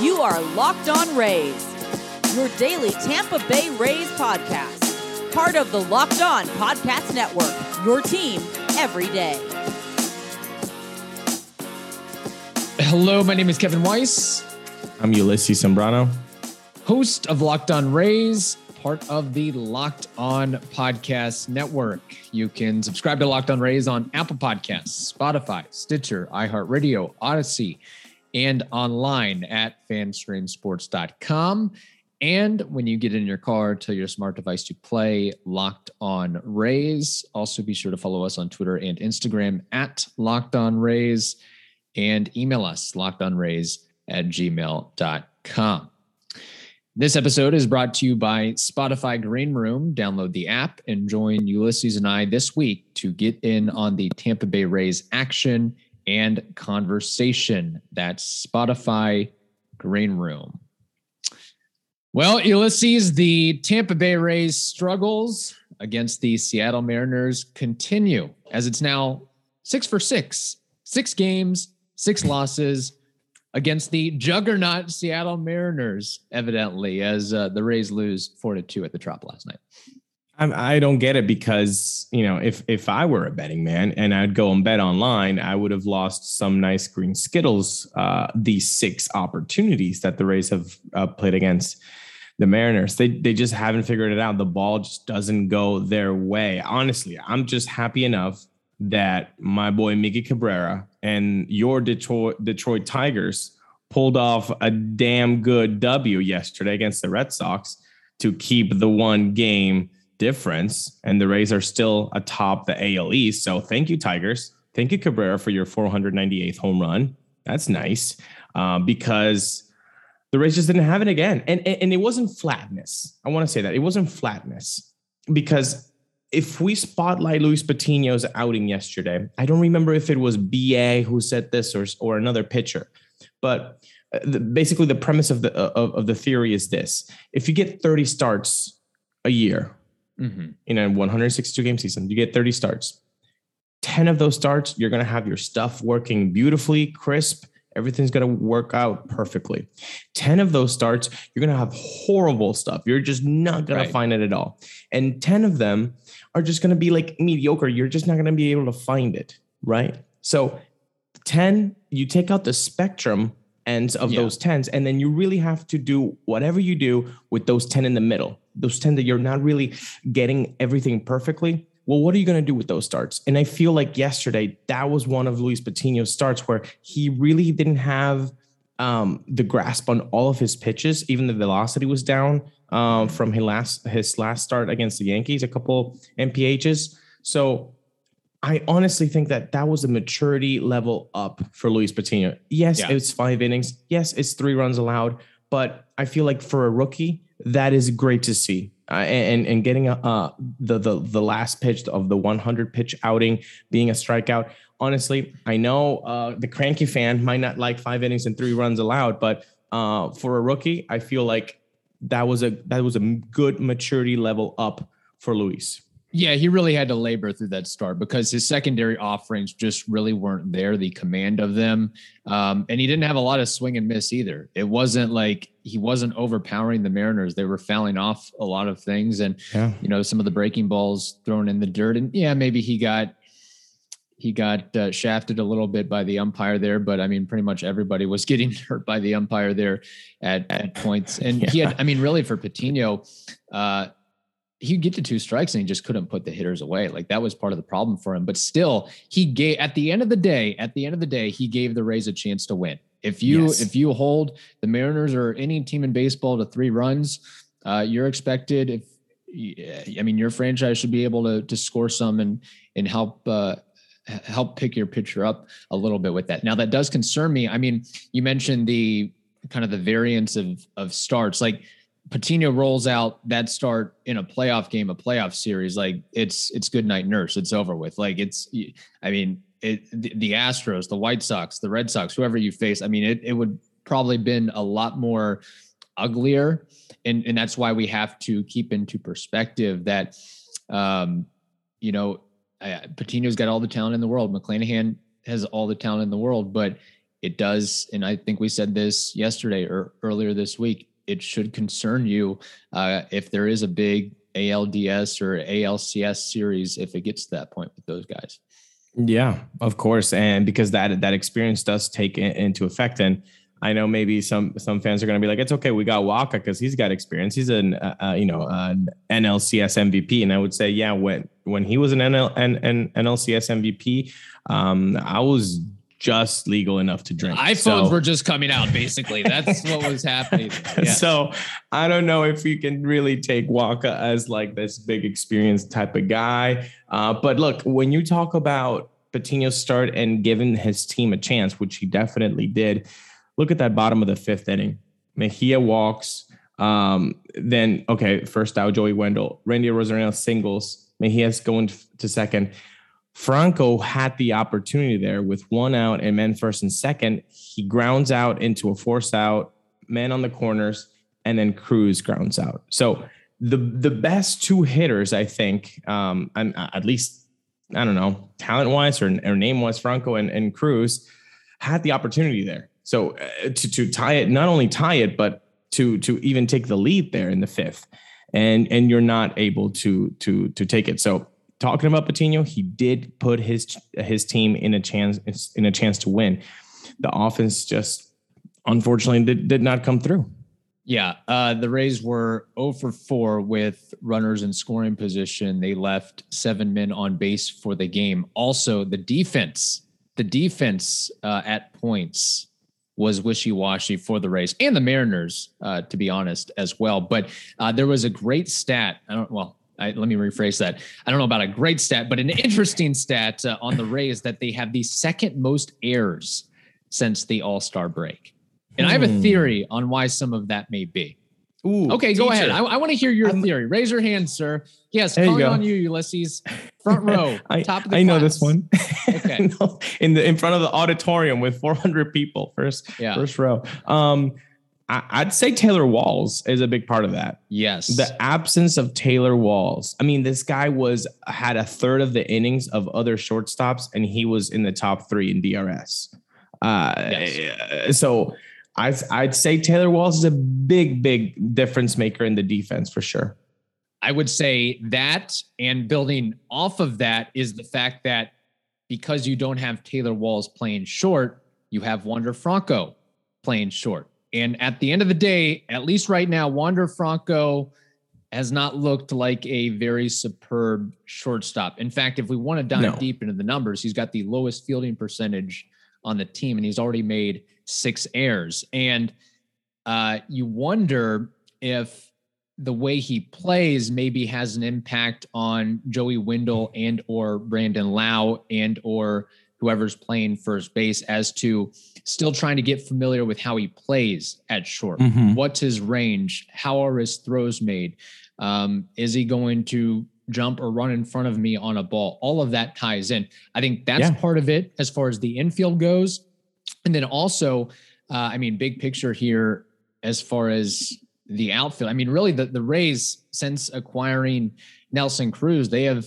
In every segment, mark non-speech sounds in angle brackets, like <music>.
You are Locked On Rays, your daily Tampa Bay Rays podcast. Part of the Locked On Podcast Network, your team every day. Hello, my name is Kevin Weiss, I'm Ulysses Sembrano. host of Locked On Rays, part of the Locked On Podcast Network. You can subscribe to Locked On Rays on Apple Podcasts, Spotify, Stitcher, iHeartRadio, Odyssey, and online at fanstreamsports.com. And when you get in your car, tell your smart device to play Locked On Rays. Also, be sure to follow us on Twitter and Instagram at Locked On Rays and email us lockedonrays at gmail.com. This episode is brought to you by Spotify Green Room. Download the app and join Ulysses and I this week to get in on the Tampa Bay Rays action and conversation. That's Spotify Green Room. Well, Ulysses, the Tampa Bay Rays struggles against the Seattle Mariners continue as it's now six for six, six games, six losses against the juggernaut Seattle Mariners, evidently, as uh, the Rays lose four to two at the Trop last night. I don't get it because you know if if I were a betting man and I'd go and bet online, I would have lost some nice green skittles. Uh, these six opportunities that the Rays have uh, played against the Mariners, they they just haven't figured it out. The ball just doesn't go their way. Honestly, I'm just happy enough that my boy Miggy Cabrera and your Detroit Detroit Tigers pulled off a damn good W yesterday against the Red Sox to keep the one game difference. And the Rays are still atop the AL East. So thank you, Tigers. Thank you, Cabrera, for your 498th home run. That's nice uh, because the Rays just didn't have it again. And, and, and it wasn't flatness. I want to say that it wasn't flatness because if we spotlight Luis Patino's outing yesterday, I don't remember if it was BA who said this or, or another pitcher, but uh, the, basically the premise of the of, of the theory is this: if you get 30 starts a year Mm-hmm. in a 162 game season, you get 30 starts. 10 of those starts, you're going to have your stuff working beautifully, crisp. Everything's going to work out perfectly. 10 of those starts, you're going to have horrible stuff. You're just not going Right. to find it at all. And 10 of them are just going to be like mediocre. You're just not going to be able to find it. Right. So 10, you take out the spectrum ends of Yeah. those 10s, and then you really have to do whatever you do with those 10 in the middle, those 10 that you're not really getting everything perfectly. Well, what are you going to do with those starts? And I feel like yesterday, that was one of Luis Patino's starts where he really didn't have um, the grasp on all of his pitches. Even the velocity was down um, from his last his last start against the Yankees, a couple MPHs. So I honestly think that that was a maturity level up for Luis Patino. Yes, Yeah. it's five innings. Yes, it's three runs allowed. But I feel like for a rookie, that is great to see. Uh, and and getting uh, the the the last pitch of the 100 pitch outing being a strikeout. Honestly, I know uh, the cranky fan might not like five innings and three runs allowed, but uh, for a rookie, I feel like that was a that was a good maturity level up for Luis. Yeah, he really had to labor through that start because his secondary offerings just really weren't there, the command of them. Um, and he didn't have a lot of swing and miss either. It wasn't like he wasn't overpowering the Mariners. They were fouling off a lot of things and, Yeah. you know, some of the breaking balls thrown in the dirt. And yeah, maybe he got. He got uh, shafted a little bit by the umpire there, but I mean, pretty much everybody was <laughs> getting hurt by the umpire there at, at points. And he had, <laughs> I mean, really for Patino, uh, he'd get to two strikes and he just couldn't put the hitters away. Like that was part of the problem for him. But still, he gave at the end of the day, at the end of the day, he gave the Rays a chance to win. If you Yes. if you hold the Mariners or any team in baseball to three runs, uh, you're expected if I mean your franchise should be able to to score some and and help uh, help pick your pitcher up a little bit with that. Now that does concern me. I mean, you mentioned the kind of the variance of of starts. Like Patino rolls out that start in a playoff game, a playoff series, like it's it's good night nurse. It's over with. Like it's, I mean, it the, the Astros, the White Sox, the Red Sox, whoever you face. I mean, it it would probably been a lot more uglier, and and that's why we have to keep into perspective that, um, you know, Patino's got all the talent in the world. McClanahan has all the talent in the world, but it does, and I think we said this yesterday or earlier this week. It should concern you uh, if there is a big ALDS or ALCS series if it gets to that point with those guys. Yeah, of course, and because that that experience does take into effect, and I know maybe some some fans are going to be like, it's okay, we got Wacha because he's got experience. He's an uh, uh you know an NLCS MVP, and I would say, yeah, when when he was an NL, an, an NLCS MVP, um, I was just legal enough to drink. iPhones so, were just coming out, basically. That's what was happening. <laughs> Yes. So I don't know if you can really take Wacha as like this big experience type of guy. Uh, but look, when you talk about Patino's start and giving his team a chance, which he definitely did, look at that bottom of the fifth inning. Mejia walks. Um, then okay, first out Joey Wendle, Randy Arozarena singles. Mejia's going to second. Franco had the opportunity there with one out and men first and second. He grounds out into a force out, man on the corners, and then Cruz grounds out. So the the best two hitters, I think, um, and at least I don't know, talent wise or, or name wise, Franco and, and Cruz had the opportunity there. So uh, to to tie it, not only tie it, but to to even take the lead there in the fifth, and and you're not able to to to take it. So talking about Patino, he did put his his team in a chance in a chance to win. The offense just unfortunately did, did not come through. Yeah, uh, the Rays were 0 for 4 with runners in scoring position. They left seven men on base for the game. Also, the defense, the defense uh, at points was wishy washy for the Rays and the Mariners, uh, to be honest, as well. But uh, there was a great stat. I don't, well, I, let me rephrase that. I don't know about a great stat, but an interesting stat uh, on the Rays that they have the second most errors since the All Star break. And hmm. I have a hmm. theory on why some of that may be. Ooh, okay, teacher. go ahead. I, I want to hear your I'm, theory. Raise your hand, sir. Yes, calling on you, Ulysses. Front row, <laughs> I, top of the I class. know this one. Okay, <laughs> no, in the in front of the auditorium with 400 people, first yeah. first row. Um, I, would say Taylor Walls is a big part of that. Yes. The absence of Taylor Walls. I mean, this guy was had a third of the innings of other shortstops, and he was in the top three in DRS. Uh, yes. So I, I'd say Taylor Walls is a big, big difference maker in the defense for sure. I would say that, and building off of that is the fact that because you don't have Taylor Walls playing short, you have Wander Franco playing short. And at the end of the day, at least right now, Wander Franco has not looked like a very superb shortstop. In fact, if we want to dive no. deep into the numbers, he's got the lowest fielding percentage on the team, and he's already made six errors. And uh, you wonder if the way he plays maybe has an impact on Joey Wendle and or Brandon Lowe and or whoever's playing first base as to still trying to get familiar with how he plays at short. Mm-hmm. What's his range? How are his throws made? Um, is he going to jump or run in front of me on a ball? All of that ties in. I think that's yeah. part of it as far as the infield goes. And then also, uh, I mean, big picture here as far as the outfield. I mean, really, the, the Rays, since acquiring Nelson Cruz, they have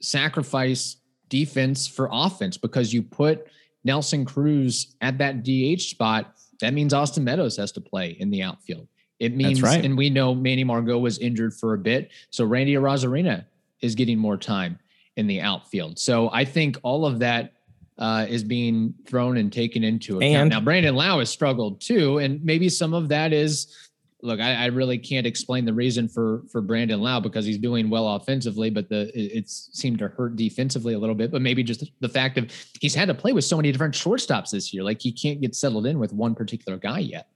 sacrificed defense for offense because you put Nelson Cruz at that DH spot. That means Austin Meadows has to play in the outfield. It means, right. and we know Manny Margot was injured for a bit. So Randy Arozarena is getting more time in the outfield. So I think all of that uh, is being thrown and taken into account. And now Brandon Lowe has struggled too, and maybe some of that is look, I, I, really can't explain the reason for for Brandon Lowe because he's doing well offensively, but the it, it's seemed to hurt defensively a little bit. But maybe just the fact of he's had to play with so many different shortstops this year, like he can't get settled in with one particular guy yet.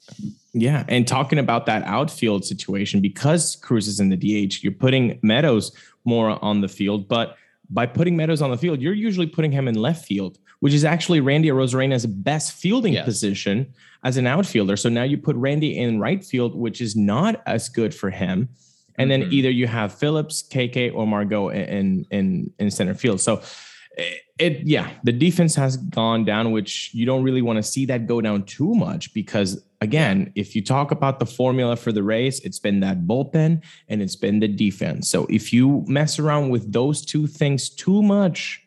Yeah, and talking about that outfield situation because Cruz is in the DH, you're putting Meadows more on the field, but by putting Meadows on the field, you're usually putting him in left field, which is actually Randy Arozarena's best fielding yes. position as an outfielder. So now you put Randy in right field, which is not as good for him. And mm-hmm. then either you have Phillips, KK, or Margot in in in center field. So it yeah the defense has gone down which you don't really want to see that go down too much because again if you talk about the formula for the race it's been that bullpen and it's been the defense so if you mess around with those two things too much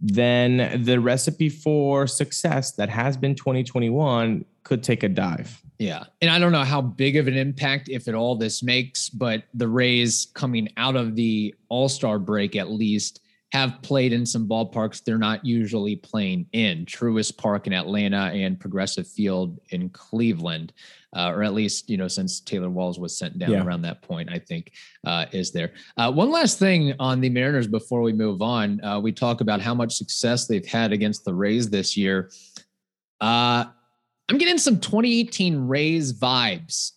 then the recipe for success that has been 2021 could take a dive yeah. And I don't know how big of an impact, if at all, this makes, but the Rays coming out of the All Star break at least have played in some ballparks they're not usually playing in Truist Park in Atlanta and Progressive Field in Cleveland, uh, or at least, you know, since Taylor Walls was sent down yeah. around that point, I think uh, is there. Uh, one last thing on the Mariners before we move on. Uh, we talk about how much success they've had against the Rays this year. Uh, I'm getting some 2018 Rays vibes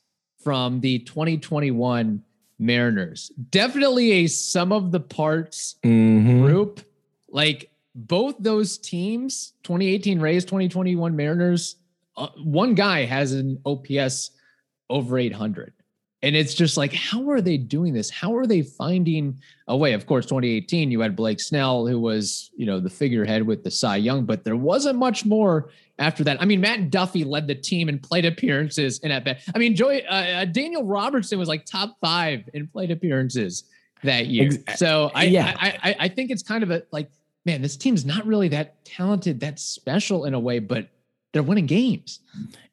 from the 2021 Mariners. Definitely a sum of the parts mm-hmm. group. Like both those teams, 2018 Rays, 2021 Mariners, uh, one guy has an OPS over 800. And it's just like, how are they doing this? How are they finding a way? Of course, 2018, you had Blake Snell, who was, you know, the figurehead with the Cy Young, but there wasn't much more after that. I mean, Matt Duffy led the team in plate appearances and at bat. I mean, Joey uh, uh, Daniel Robertson was like top five in plate appearances that year. So I, yeah. I, I, I think it's kind of a like, man, this team's not really that talented, that special in a way, but they're winning games.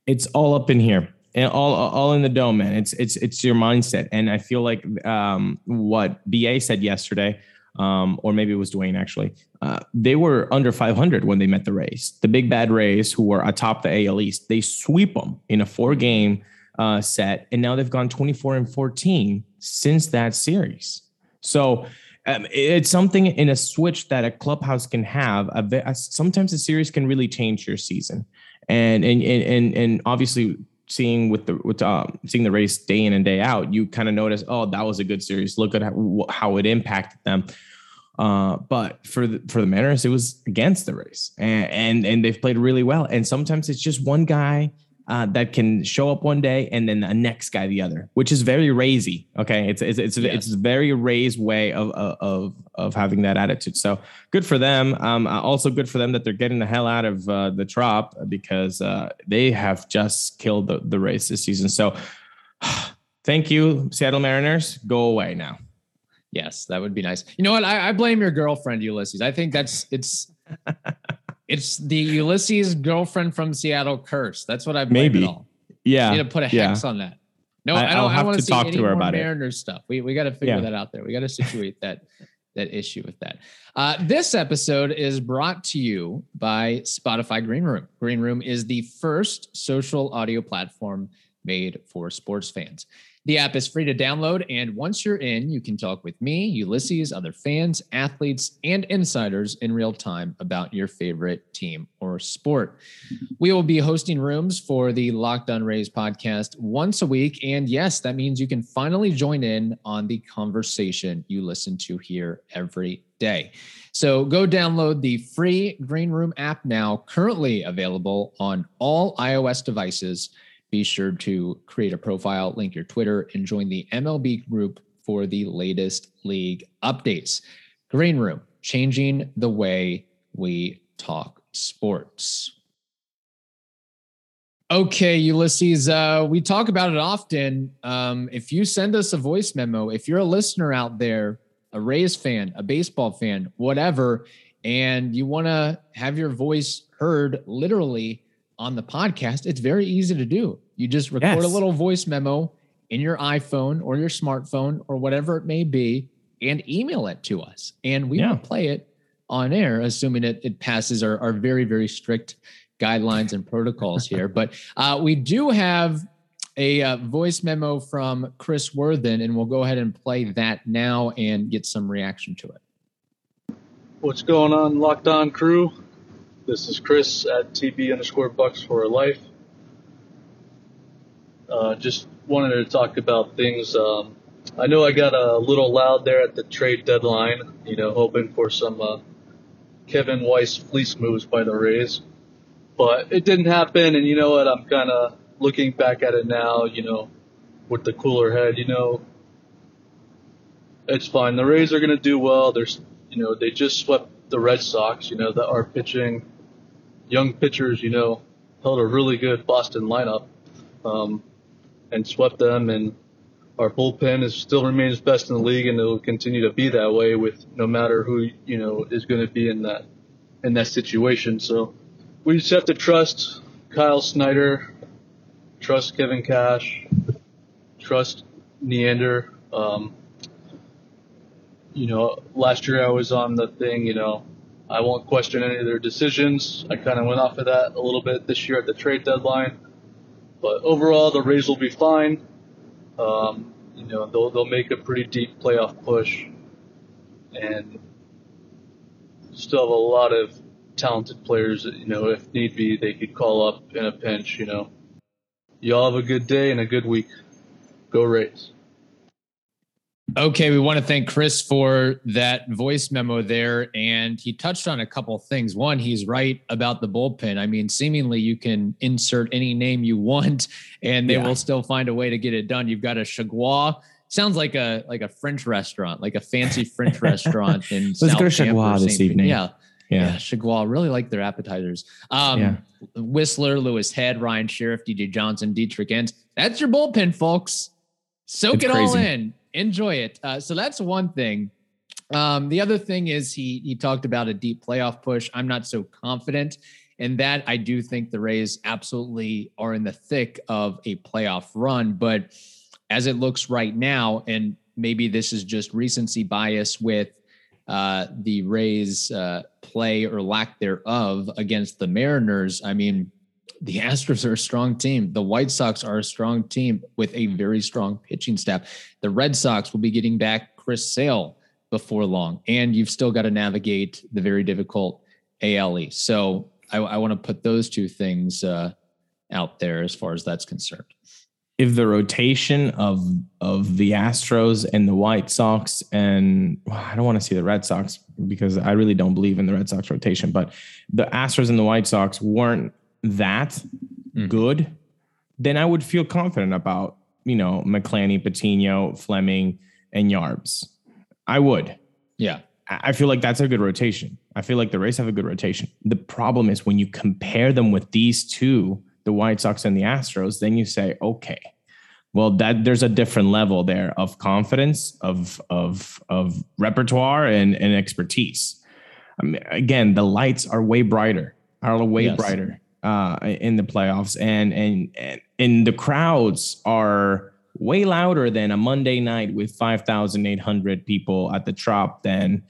It's all up in here. And all all in the dome, man. It's it's it's your mindset, and I feel like um, what Ba said yesterday um, or maybe it was Dwayne actually. Uh, they were under 500 when they met the Rays. The big bad Rays, who were atop the AL East, they sweep them in a four game uh, set, and now they've gone 24 and 14 since that series. So um, it's something in a switch that a clubhouse can have. A, a, sometimes a series can really change your season, and and and and obviously seeing with the with um, seeing the race day in and day out, you kind of notice, oh, that was a good series. Look at how, how it impacted them. Uh, but for the for the Mariners, it was against the race, and, and and they've played really well. And sometimes it's just one guy uh, that can show up one day and then the next guy the other, which is very raisy. Okay, it's it's it's, yes. it's a very raised way of of of having that attitude. So good for them. Um, uh, also good for them that they're getting the hell out of uh, the trop because uh, they have just killed the, the race this season. So <sighs> thank you, Seattle Mariners. Go away now. Yes, that would be nice. You know what? I, I blame your girlfriend, Ulysses. I think that's it's. <laughs> It's the Ulysses girlfriend from Seattle curse. That's what I maybe. It all. Yeah, you need to put a hex yeah. on that. No, I, I don't. I want to talk to her about Mariners it. stuff. We we got to figure yeah. that out there. We got to situate that that issue with that. Uh, this episode is brought to you by Spotify Green Room. Green Room is the first social audio platform made for sports fans. The app is free to download, and once you're in, you can talk with me, Ulysses, other fans, athletes, and insiders in real time about your favorite team or sport. We will be hosting rooms for the Locked On Rays podcast once a week. And yes, that means you can finally join in on the conversation you listen to here every day. So go download the free Green Room app now, currently available on all iOS devices be sure to create a profile, link your Twitter, and join the MLB group for the latest league updates. Green Room, changing the way we talk sports. Okay, Ulysses, uh, we talk about it often. Um, if you send us a voice memo, if you're a listener out there, a Rays fan, a baseball fan, whatever, and you want to have your voice heard literally on the podcast, it's very easy to do. You just record yes. a little voice memo in your iPhone or your smartphone or whatever it may be and email it to us. And we yeah. will play it on air, assuming it, it passes our, our very, very strict guidelines and protocols here. <laughs> But uh, we do have a uh, voice memo from Chris Worthen, and we'll go ahead and play that now and get some reaction to it. What's going on, Locked On crew? This is Chris at TB underscore Bucks for Life. Uh, just wanted to talk about things. Um, I know I got a little loud there at the trade deadline, you know, hoping for some uh, Kevin Weiss fleece moves by the Rays. But it didn't happen, and you know what? I'm kind of looking back at it now, you know, with the cooler head, you know, it's fine. The Rays are going to do well. There's, you know, they just swept the Red Sox, you know, that are pitching young pitchers, you know, held a really good Boston lineup um, and swept them. And our bullpen is still remains best in the league, and it will continue to be that way with no matter who you know is going to be in that in that situation. So we just have to trust Kyle Snyder, trust Kevin Cash, trust Neander. Um, you know, last year I was on the thing, you know, I won't question any of their decisions. I kind of went off of that a little bit this year at the trade deadline. But overall, the Rays will be fine. Um, you know, they'll, they'll make a pretty deep playoff push. And still have a lot of talented players that, you know, if need be, they could call up in a pinch, you know. Y'all have a good day and a good week. Go Rays. Okay, we want to thank Chris for that voice memo there. And he touched on a couple things. One, he's right about the bullpen. I mean, seemingly you can insert any name you want and they yeah. will still find a way to get it done. You've got a Chargois. Sounds like a like a French restaurant, like a fancy French <laughs> restaurant in Let's South go to Chargois this evening. Yeah. Yeah. yeah, Chargois really like their appetizers. Um, yeah. Wisler, Louie Head, Ryan Sherriff, DJ Johnson, Dietrich Enns. That's your bullpen, folks. Soak it's it crazy. all in enjoy it. Uh, so that's one thing. Um, the other thing is he he talked about a deep playoff push. I'm not so confident in that. I do think the Rays absolutely are in the thick of a playoff run, but as it looks right now, and maybe this is just recency bias with uh, the Rays' uh, play or lack thereof against the Mariners. I mean, the Astros are a strong team. The White Sox are a strong team with a very strong pitching staff. The Red Sox will be getting back Chris Sale before long, and you've still got to navigate the very difficult ALE. So I, I want to put those two things uh, out there as far as that's concerned. If the rotation of of the Astros and the White Sox, and well, I don't want to see the Red Sox because I really don't believe in the Red Sox rotation, but the Astros and the White Sox weren't that mm-hmm. good, then I would feel confident about, you know, McClanahan, Patino, Fleming, and Yarbs. I would. Yeah. I feel like that's a good rotation. I feel like the Rays have a good rotation. The problem is when you compare them with these two, the White Sox and the Astros, then you say, okay, well, that there's a different level there of confidence, of of of repertoire and, and expertise. I mean, again, the lights are way brighter, are way yes. brighter uh, in the playoffs, and and and the crowds are way louder than a Monday night with five thousand eight hundred people at the Trop than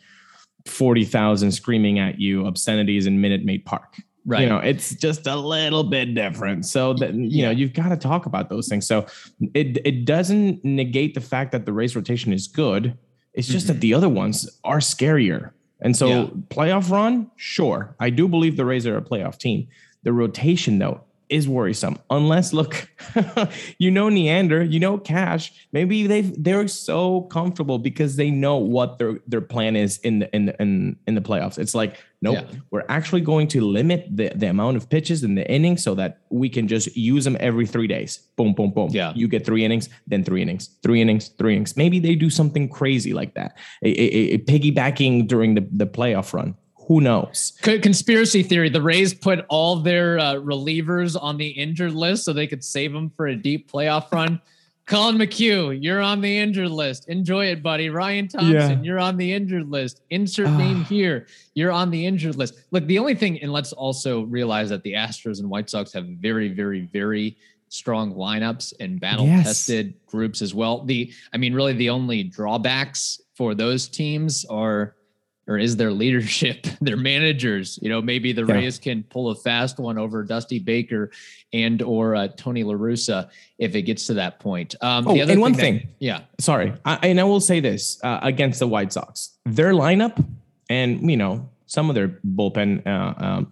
forty thousand screaming at you obscenities in Minute Maid Park. Right. You know, it's just a little bit different. So that you know, you've got to talk about those things. So it it doesn't negate the fact that the race rotation is good. It's just mm-hmm. that the other ones are scarier. And so yeah. playoff run, sure. I do believe the Rays are a playoff team. The rotation, though, is worrisome. Unless, look, <laughs> you know Neander, you know Cash. Maybe they they're so comfortable because they know what their their plan is in the in the, in, in the playoffs. It's like, nope, yeah. we're actually going to limit the, the amount of pitches in the inning so that we can just use them every three days. Boom, boom, boom. Yeah. You get three innings, then three innings, three innings, three innings. Maybe they do something crazy like that. A, a, a piggybacking during the, the playoff run who knows? Conspiracy theory: the Rays put all their uh, relievers on the injured list so they could save them for a deep playoff run. Collin McHugh, you're on the injured list. Enjoy it, buddy. Ryan Thompson, yeah. you're on the injured list. Insert ah. name here. You're on the injured list. Look, the only thing, and let's also realize that the Astros and White Sox have very, very, very strong lineups and battle tested yes. groups as well. The, I mean, really, the only drawbacks for those teams are or is their leadership, <laughs> their managers. You know, maybe the yeah. Rays can pull a fast one over Dusty Baker and or uh, Tony La Russa if it gets to that point. Um, oh, and one thing, thing, that, yeah, sorry, I, and I will say this uh, against the White Sox, their lineup and you know some of their bullpen. Uh, um,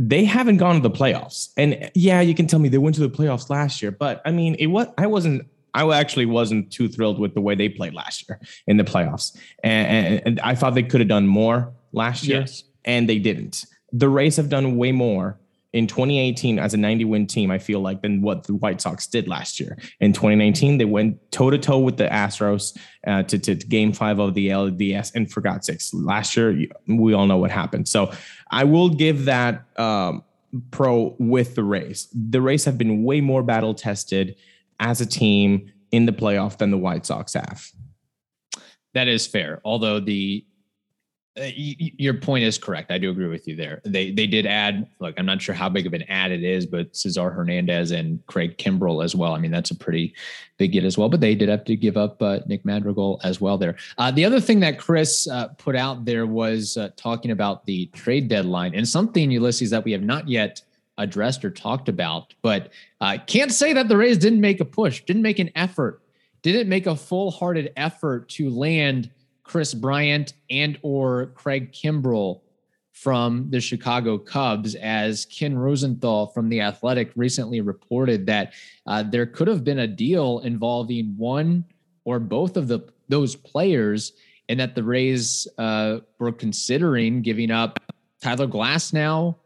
they haven't gone to the playoffs, and yeah, you can tell me they went to the playoffs last year, but I mean, it was I wasn't I actually wasn't too thrilled with the way they played last year in the playoffs. And, and, and I thought they could have done more last year, yes. and they didn't. The Rays have done way more in 2018 as a 90 win team, I feel like than what the White Sox did last year. In 2019, they went toe to toe with the Astros uh, to, to, to, game five of the LDS and forgot six. Last year, we all know what happened. So I will give that um, pro with the Rays. The Rays have been way more battle tested as a team in the playoff than the White Sox have. That is fair. Although the uh, your point is correct. I do agree with you there. They they did add. Look, I'm not sure how big of an add it is, but Cesar Hernandez and Craig Kimbrel as well. I mean, that's a pretty big get as well. But they did have to give up uh, Nick Madrigal as well there. Uh, the other thing that Chris uh, put out there was uh, talking about the trade deadline and something, Ulysses, that we have not yet addressed or talked about. But uh, can't say that the Rays didn't make a push, didn't make an effort, didn't make a full hearted effort to land Kris Bryant and or Craig Kimbrel from the Chicago Cubs, as Ken Rosenthal from The Athletic recently reported that uh, there could have been a deal involving one or both of the those players, and that the Rays uh, were considering giving up Tyler Glasnow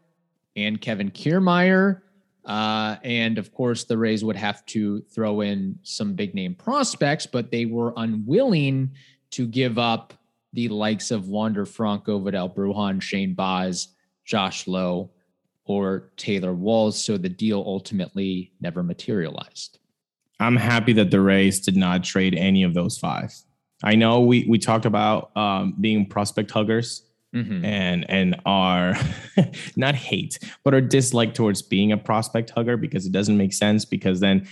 and Kevin Kiermaier. Uh, and of course, the Rays would have to throw in some big name prospects, but they were unwilling to give up the likes of Wander Franco, Vidal Bruján, Shane Baz, Josh Lowe, or Taylor Walls. So the deal ultimately never materialized. I'm happy that the Rays did not trade any of those five. I know we we talked about um, being prospect huggers mm-hmm. and and our <laughs> not hate, but our dislike towards being a prospect hugger because it doesn't make sense because then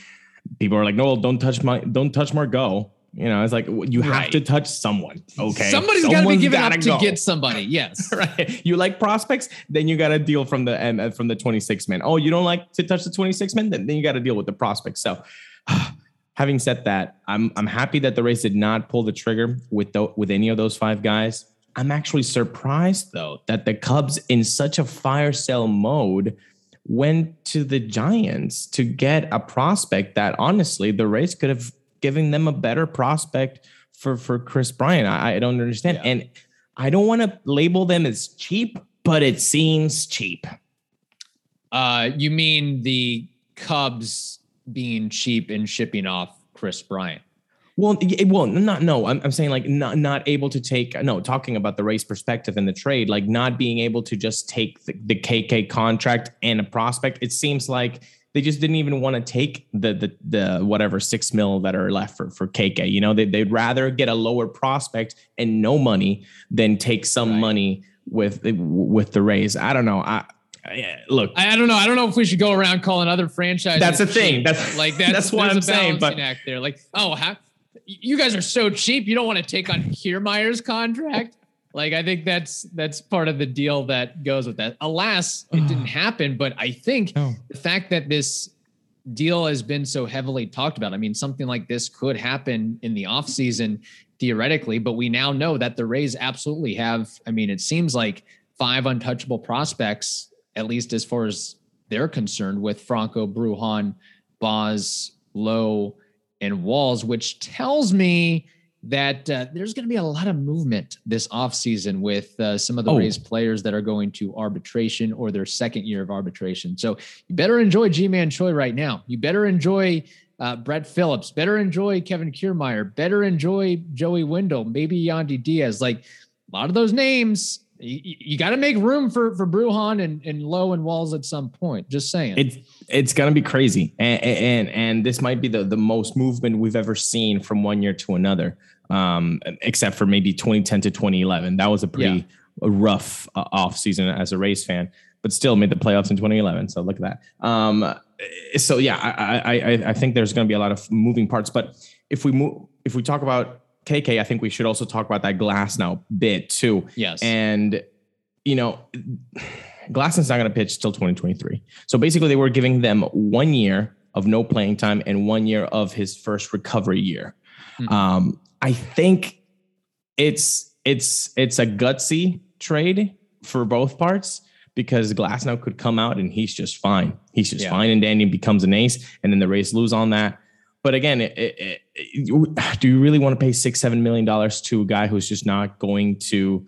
people are like, no, don't touch my don't touch Margot. You know, it's like you have right. to touch someone. Okay. Somebody's got to be given up to get <laughs> somebody. Yes. right. You like prospects, then you got to deal from the um, from the 26 men. Oh, you don't like to touch the 26 men, then, then you got to deal with the prospects. So, <sighs> having said that, I'm I'm happy that the race did not pull the trigger with the, with any of those five guys. I'm actually surprised though that the Cubs in such a fire sale mode went to the Giants to get a prospect that honestly the Rays could have given them a better prospect for for Kris Bryant. I, I don't understand, yeah. and I don't want to label them as cheap, but it seems cheap. Uh, you mean the Cubs being cheap and shipping off Kris Bryant? Well, well, not no. I'm, I'm saying like not not able to take no. Talking about the race perspective in the trade, like not being able to just take the, the KK contract and a prospect. It seems like they just didn't even want to take the the the whatever six mil that are left for for KK. You know, they, they'd rather get a lower prospect and no money than take some right. money with eh, with the Rays. I don't know. I look, I, I, don't know. I don't know if we should go around calling other franchises. That's the thing. That's like that's, <laughs> that's what I'm saying. But act there, like, oh, how, you guys are so cheap. You don't want to take on Kiermaier's contract. Like I think that's that's part of the deal that goes with that. Alas, it didn't happen, but I think oh. the fact that this deal has been so heavily talked about. I mean, something like this could happen in the offseason theoretically, but we now know that the Rays absolutely have, I mean, it seems like five untouchable prospects, at least as far as they're concerned, with Franco, Bruján, Baz, Lowe, and Walls, which tells me that uh, there's going to be a lot of movement this offseason with uh, some of the oh. Rays players that are going to arbitration or their second year of arbitration. So you better enjoy Ji-Man Choi right now. You better enjoy uh, Brett Phillips. Better enjoy Kevin Kiermaier. Better enjoy Joey Wendle. Maybe Yandy Diaz. Like a lot of those names. You, you got to make room for for Bruján and, and Lowe and Walls at some point. Just saying, it's it's gonna be crazy, and, and and this might be the the most movement we've ever seen from one year to another um, except for maybe 2010 to 2011. That was a pretty yeah. rough uh, off season as a race fan, but still made the playoffs in 2011. So look at that. Um, so yeah, I, I, I think there's going to be a lot of moving parts. But if we move, if we talk about KK, I think we should also talk about that Glasnow bit too. Yes, and you know. Glasnow's not going to pitch till 2023. So basically, they were giving them one year of no playing time and one year of his first recovery year. Mm-hmm. Um, I think it's it's it's a gutsy trade for both parts because Glasnow could come out and he's just fine. He's just yeah. fine, and Danny becomes an ace, and then the Rays lose on that. But again, it, it, it, do you really want to pay six, seven million dollars to a guy who's just not going to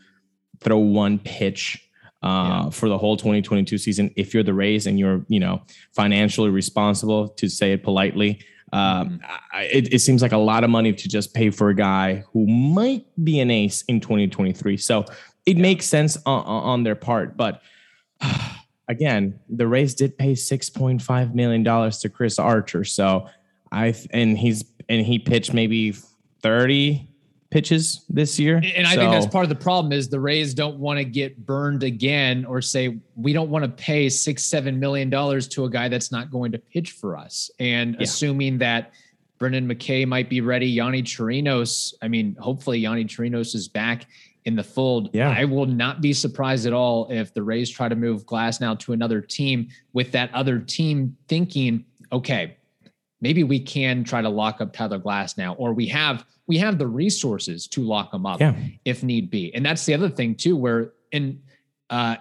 throw one pitch uh, Yeah. for the whole 2022 season. If you're the Rays and you're, you know, financially responsible, to say it politely, um, I, it, it seems like a lot of money to just pay for a guy who might be an ace in 2023. So it makes sense on, on their part, but <sighs> again, the Rays did pay 6.5 million dollars to Chris Archer. So I and he's and he pitched maybe 30 pitches this year. And I think that's part of the problem is the Rays don't want to get burned again or say we don't want to pay six, seven million dollars to a guy that's not going to pitch for us. And Yeah. assuming that Brendan McKay might be ready, Yonny Chirinos, I mean, hopefully Yonny Chirinos is back in the fold. Yeah. I will not be surprised at all if the Rays try to move Glasnow to another team with that other team thinking, okay, maybe we can try to lock up Tyler Glasnow, or we have we have the resources to lock him up Yeah. if need be. And that's the other thing too, where in uh,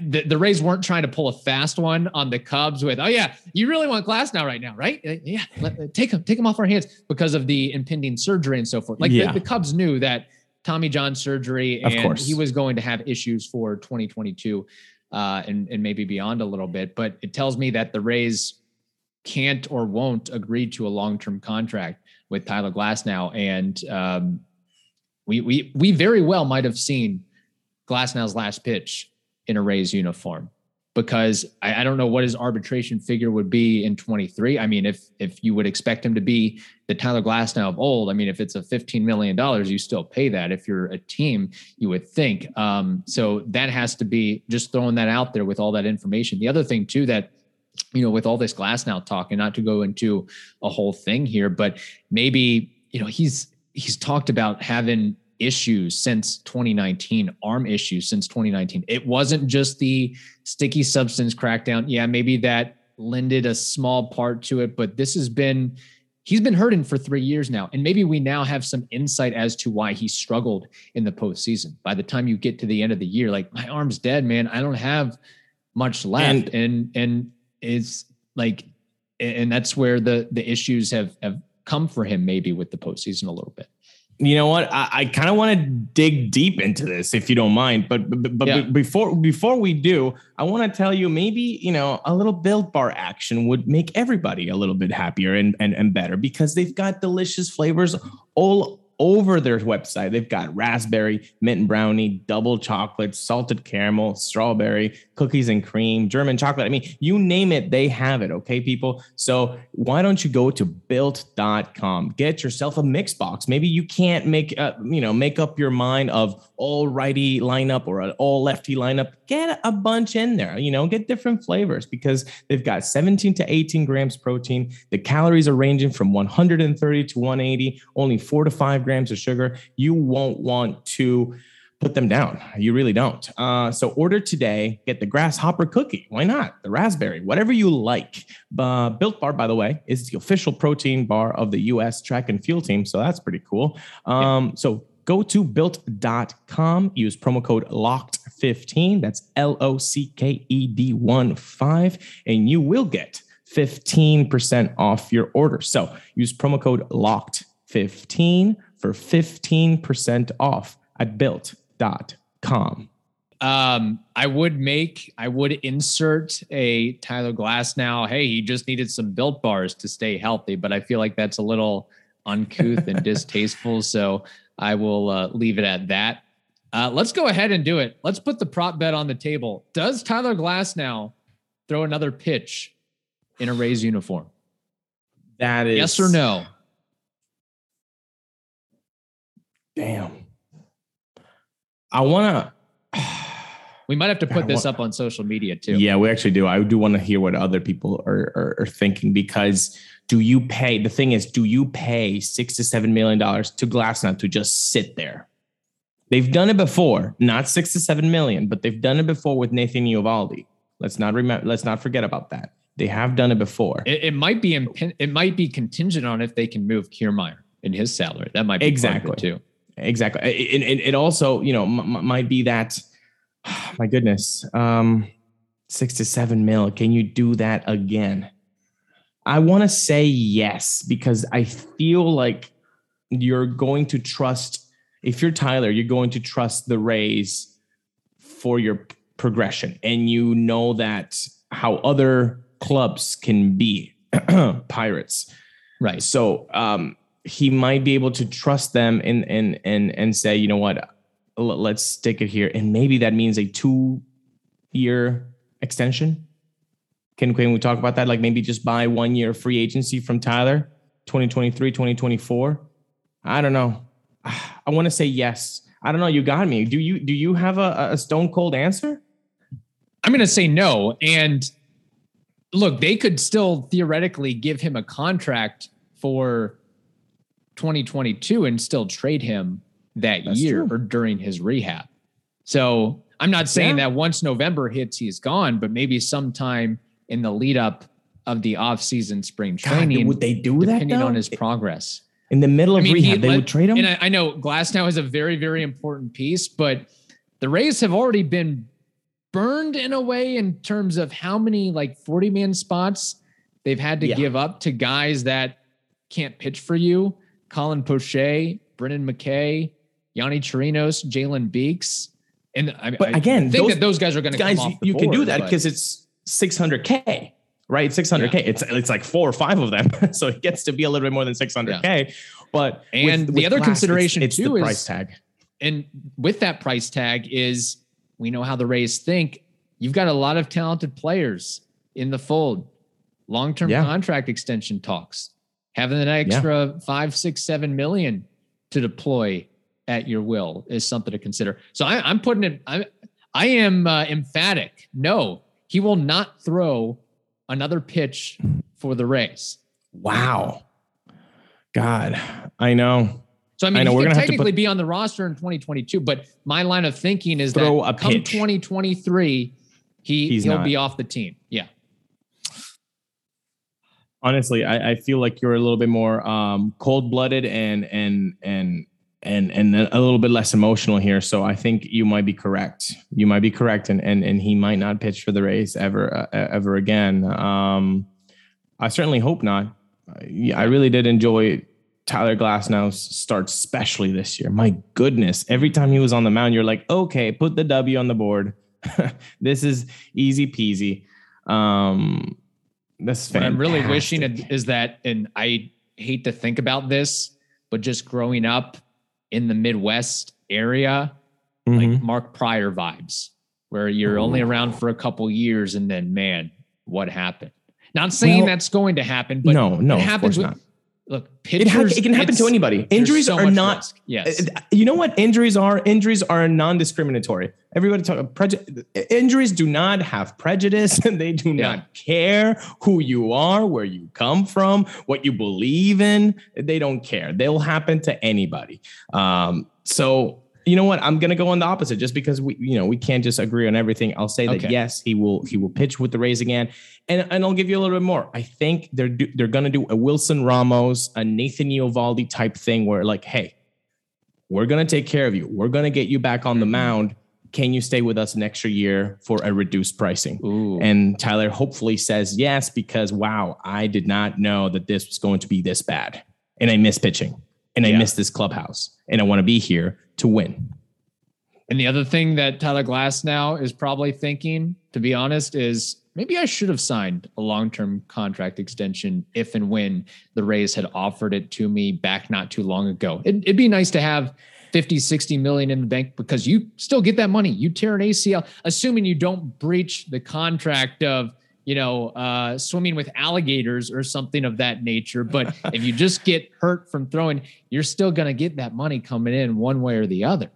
the, the Rays weren't trying to pull a fast one on the Cubs with, oh yeah, you really want Glasnow right now, right? Uh, Yeah, let, uh, take him, take him off our hands because of the impending surgery and so forth. Like Yeah. the, the Cubs knew that Tommy John surgery Of and course. he was going to have issues for 2022 uh, and and maybe beyond a little bit. But it tells me that the Rays can't or won't agree to a long term contract with Tyler Glasnow, and um, we we we very well might have seen Glasnow's last pitch in a Rays uniform because I, I don't know what his arbitration figure would be in 23. I mean, if if you would expect him to be the Tyler Glasnow of old, I mean, if it's a 15 million dollars, you still pay that. If you're a team, you would think. Um, so that has to be just throwing that out there with all that information. The other thing too that you know, with all this Glasnow talk, and not to go into a whole thing here, but maybe you know he's he's talked about having issues since 2019, arm issues since 2019. It wasn't just the sticky substance crackdown. Yeah, maybe that lended a small part to it, but this has been he's been hurting for three years now. And maybe we now have some insight as to why he struggled in the postseason. By the time you get to the end of the year, like my arm's dead, man. I don't have much left. And- And and it's like and that's where the the issues have have come for him maybe with the postseason a little bit. you know what i, I kind of want to dig deep into this if you don't mind but but, but Yeah. before before we do i want to tell you maybe you know a little built bar action would make everybody a little bit happier and, and and better because they've got delicious flavors all over their website. They've got raspberry mint and brownie double chocolate salted caramel strawberry cookies and cream german chocolate. I mean you name it they have it okay people? So why don't you go to built.com get yourself a mix box. Maybe you can't make uh, you know make up your mind of all righty lineup or an all lefty lineup. Get a bunch in there you know get different flavors because they've got 17 to 18 grams protein. The calories are ranging from 130 to 180 only 4 to 5 grams of sugar you won't want to put them down. You really don't. Uh, so order today. Get the grasshopper cookie. Why not? The raspberry, whatever you like. Uh, Built Bar, by the way, is the official protein bar of the U.S. track and field team. So that's pretty cool. Um, So go to built.com. Use promo code locked15. That's L O C K E D 1 5. And you will get 15% off your order. So use promo code locked15 for 15% off at built.com. Um, I would make, I would insert a Tyler Glasnow. Hey, he just needed some built bars to stay healthy, but I feel like that's a little uncouth and <laughs> distasteful. So I will uh, leave it at that. Uh, let's go ahead and do it. Let's put the prop bet on the table. Does Tyler Glasnow throw another pitch in a Rays uniform? That is Yes or no? Damn. I want to. <sighs> We might have to put God, this what- up on social media too. Yeah, we actually do. I do want to hear what other people are, are are thinking because do you pay? The thing is, do you pay six to seven million dollars to Glasnow to just sit there? They've done it before, not six to seven million, but they've done it before with Nathan Eovaldi. Let's not remember. Let's not forget about that. They have done it before. It, it might be imp- it might be contingent on if they can move Kiermaier in his salary. That might be part of it, Exactly. too. Exactly. It, it, it also you know m- might be that <sighs> my goodness um six to seven mil can you do that again? I want to say yes because i feel like you're going to trust if you're tyler you're going to trust the rays for your progression and you know that how other clubs can be <clears throat> pirates. Right. so um he might be able to trust them and and and and say you know what? Let's stick it here. And maybe that means a two year extension. Can, can we talk about that? Like maybe just buy one year free agency from tyler 2023 2024 i don't know. <sighs> I want to say yes. I don't know. You got me. Do you do you have a, a stone cold answer? I'm going to say no. And look, they could still theoretically give him a contract for 2022 and still trade him that That's year true. or during his rehab. So I'm not saying Yeah. that once November hits, he's gone, but maybe sometime in the lead up of the off-season spring God, training, would they do that depending on his progress. in the middle of he rehab they let- would trade him And I, I know Glasnow is a very, very important piece, but the Rays have already been burned in a way in terms of how many like 40 man spots they've had to Yeah. give up to guys that can't pitch for you. Colin Poche, Brendan McKay, Yonny Chirinos, Jalen Beeks. And I, But I again, think those that those guys are going to guys, come you, you can do that because it's 600k, right? 600k. It's it's like four or five of them, <laughs> so it gets to be a little bit more than 600k. But And with- the with other Glass, consideration it's, it's too the is- price tag. and with that price tag is we know how the Rays think. You've got a lot of talented players in the fold. Long-term Yeah. contract extension talks. Having an extra five, six, seven million to deploy at your will is something to consider. So I, I'm putting it. I, I am uh, emphatic. No, he will not throw another pitch for the Rays. Wow, God, I know. So I mean, I know, he we're could technically be on the roster in 2022, but my line of thinking is that come pitch. 2023, he He's he'll not. be off the team. Yeah, Honestly, I, I feel like you're a little bit more um, cold blooded and and and and and a little bit less emotional here. So I think you might be correct. You might be correct, and and and he might not pitch for the Rays ever uh, ever again. Um, I certainly hope not. I, really did enjoy Tyler Glasnow's start, especially this year. My goodness, every time he was on the mound, you're like, okay, put the W on the board. <laughs> this is easy peasy. Um, that's what I'm really wishing is that, and I hate to think about this, but just growing up in the Midwest area, like Mhm. Mark Prior vibes, where you're only around for a couple years and then, man, what happened? Not saying Well, that's going to happen, but no, no, it of happens course with not. Look It, ha- it can happen to anybody. Injuries so are not. risk. Yes. You know what injuries are? Injuries are non-discriminatory. Everybody talk prejudice. Injuries do not have prejudice, and <laughs> they do Yeah. not care who you are, where you come from, what you believe in. They don't care. They'll happen to anybody. Um, so you know what? I'm gonna go on the opposite, just because we, you know, we can't just agree on everything. I'll say that Okay. yes, he will. He will pitch with the Rays again, and and I'll give you a little bit more. I think they're do, they're gonna do a Wilson Ramos, a Nathan Eovaldi type thing, where like, hey, we're going to take care of you. We're going to get you back on the mm-hmm. mound. Can you stay with us an extra year for a reduced pricing? Ooh. And Tyler hopefully says yes because wow, I did not know that this was going to be this bad. And I miss pitching and I Yeah. miss this clubhouse and I want to be here to win. And the other thing that Tyler Glasnow is probably thinking, to be honest, is maybe I should have signed a long term contract extension if and when the Rays had offered it to me back not too long ago. It, it'd be nice to have 50, 60 million in the bank because you still get that money. You tear an ACL, assuming you don't breach the contract of, you know, uh, swimming with alligators or something of that nature. But if you just get hurt from throwing, you're still going to get that money coming in one way or the other.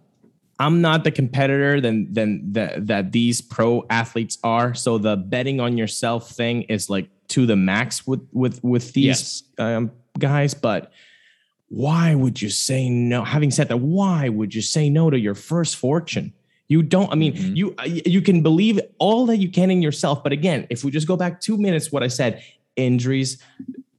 I'm not the competitor than than that that these pro athletes are. So the betting on yourself thing is like to the max with with with these Yes. um, guys. But why would you say no? Having said that, why would you say no to your first fortune? You don't. I mean, Mhm. you you can believe all that you can in yourself. But again, if we just go back two minutes, what I said, injuries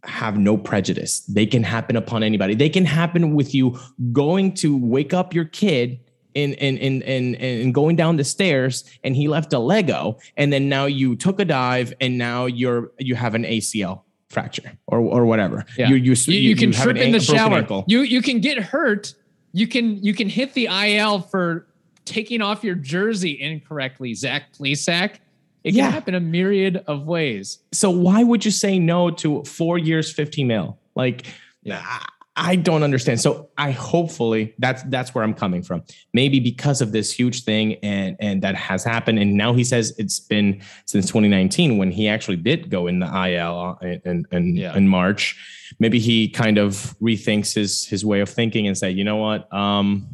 have no prejudice. They can happen upon anybody. They can happen with you going to wake up your kid in in in in in going down the stairs and he left a Lego and then now you took a dive and now you're you have an ACL fracture or or whatever. Yeah. You you you, you can have trip an in the an- a broken shower. ankle. You you can get hurt. You can you can hit the IL for taking off your jersey incorrectly, Zach Plesac. It Yeah. can happen a myriad of ways. So why would you say no to four years, 15 mil? Like, Yeah. I, I don't understand. So I hopefully that's that's where I'm coming from. Maybe because of this huge thing and and that has happened. And now he says it's been since 2019 when he actually did go in the IL in in, in, Yeah. in March. Maybe he kind of rethinks his his way of thinking and say, you know what? Um,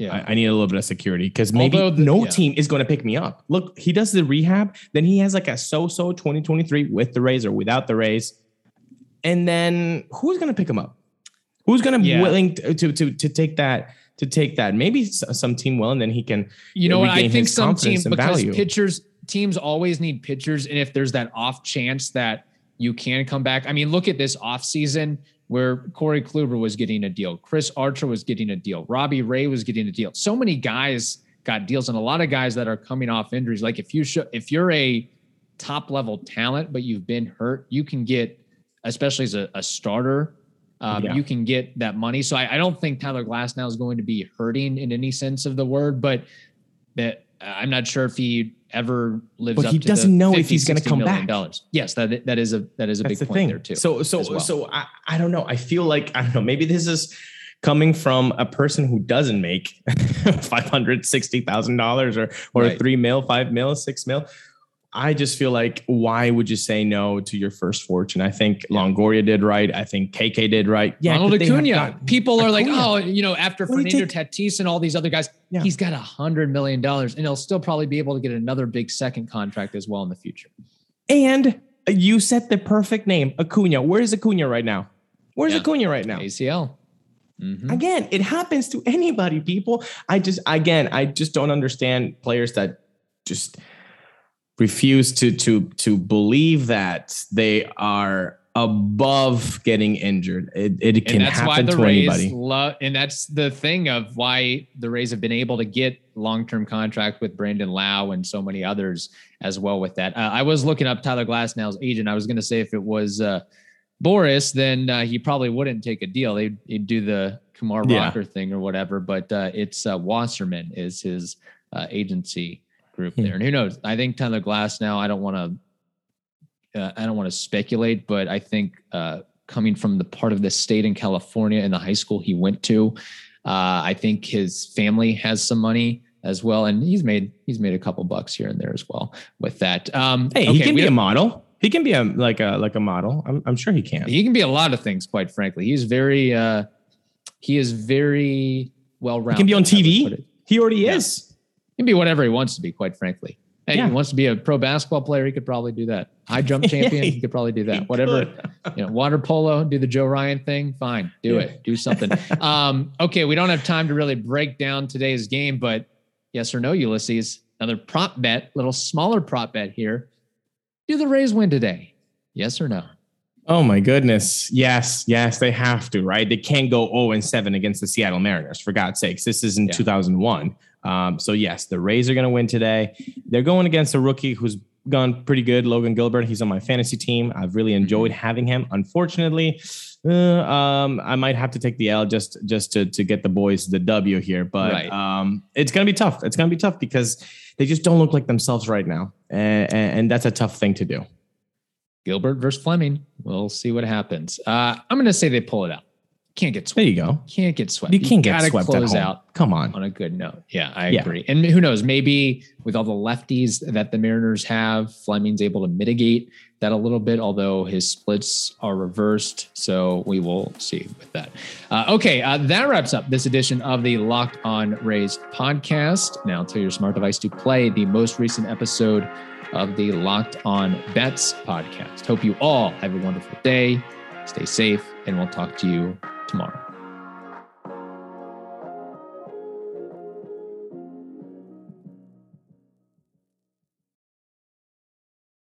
Yeah. I, I need a little bit of security because maybe the- no yeah. team is going to pick me up. Look, he does the rehab, then he has like a so-so 2023 with the Rays or without the Rays, and then who's going to pick him up? Who's going to Yeah. be willing to, to to to take that to take that? Maybe some team will, and then he can. You know what? I think some teams because value. pitchers teams always need pitchers, and if there's that off chance that you can come back, I mean, look at this off season where Corey Kluber was getting a deal, Chris Archer was getting a deal, Robbie Ray was getting a deal. So many guys got deals, and a lot of guys that are coming off injuries. Like if you show, if you're a top level talent, but you've been hurt, you can get, especially as a, a starter. Um, Yeah. You can get that money. So I, I don't think Tyler Glasnow is going to be hurting in any sense of the word, but that I'm not sure if he ever lives But he to doesn't know if he's gonna come back. Dollars. Yes, that that is a that is a That's big the point thing there too. So so well. so I, I don't know. I feel like I don't know. Maybe this is coming from a person who doesn't make <laughs> five hundred sixty thousand dollars or or Right. three mil, five mil, six mil. I just feel like why would you say no to your first fortune? I think Longoria did right. I think KK did right. Yeah, Ronald could they have Acuna. gotten- People are like, oh, you know, after What Fernando Tatis and all these other guys, Yeah. he's got a hundred million dollars, and he'll still probably be able to get another big second contract as well in the future. And you said the perfect name, Acuna. Where is Acuna right now? Where's Yeah. Acuna right now? ACL. Mhm. Again, it happens to anybody, people. I just again, I just don't understand players that just refuse to to to believe that they are above getting injured. It, it can and that's why happen the to Rays anybody. love, and that's the thing of why the Rays have been able to get long-term contract with Brandon Lowe and so many others as well with that. Uh, I was looking up Tyler Glasnow's agent. I was going to say if it was uh, Boris, then uh, he probably wouldn't take a deal. They'd, he'd do the Kumar Yeah. Rocker thing or whatever. But uh, it's uh, Wasserman is his uh, agency group Hmm. there, and who knows? I think Tyler Glasnow. I don't want to uh, I don't want to speculate, but I think uh, coming from the part of the state in California and the high school he went to, uh, I think his family has some money as well, and he's made he's made a couple bucks here and there as well with that. Um, Hey, he can be a model. He can be a like a like a model. I'm, I'm sure he can. he can be a lot of things, quite frankly. He's very uh, he is very well rounded. He can be on TV. He already Yeah. is. He can be whatever he wants to be, quite frankly. Hey, Yeah. he wants to be a pro basketball player. He could probably do that. High jump <laughs> champion. he could probably do that. Whatever. <laughs> you know, water polo, do the Joe Ryan thing. Fine, do Yeah. it, do something. <laughs> um, okay, we don't have time to really break down today's game, but yes or no, Ulysses, another prop bet, little smaller prop bet here. Do the Rays win today? Yes or no? Oh my goodness. Yes, yes, they have to, right? They can't go 0 and 7 against the Seattle Mariners, for God's sakes. This is in Yeah. 2001. Um, so, yes, the Rays are going to win today. They're going against a rookie who's gone pretty good, Logan Gilbert. He's on my fantasy team. I've really Mm-hmm. enjoyed having him. Unfortunately, uh, um, I might have to take the L just just to, to get the boys the W here. But Right. um, it's going to be tough. It's going to be tough because they just don't look like themselves right now. And, and, and that's a tough thing to do. Gilbert versus Fleming. We'll see what happens. Uh, I'm going to say they pull it out. Can't get There you go. You Can't get swept. You can't get gotta swept close out Come on. on a good note. Yeah, I Yeah. agree. And who knows? Maybe with all the lefties that the Mariners have, Fleming's able to mitigate that a little bit, although his splits are reversed. So we will see with that. Uh, okay, uh, that wraps up this edition of the Locked On Rays podcast. Now tell your smart device to play the most recent episode of the Locked On Bets podcast. Hope you all have a wonderful day. Stay safe, and we'll talk to you tomorrow.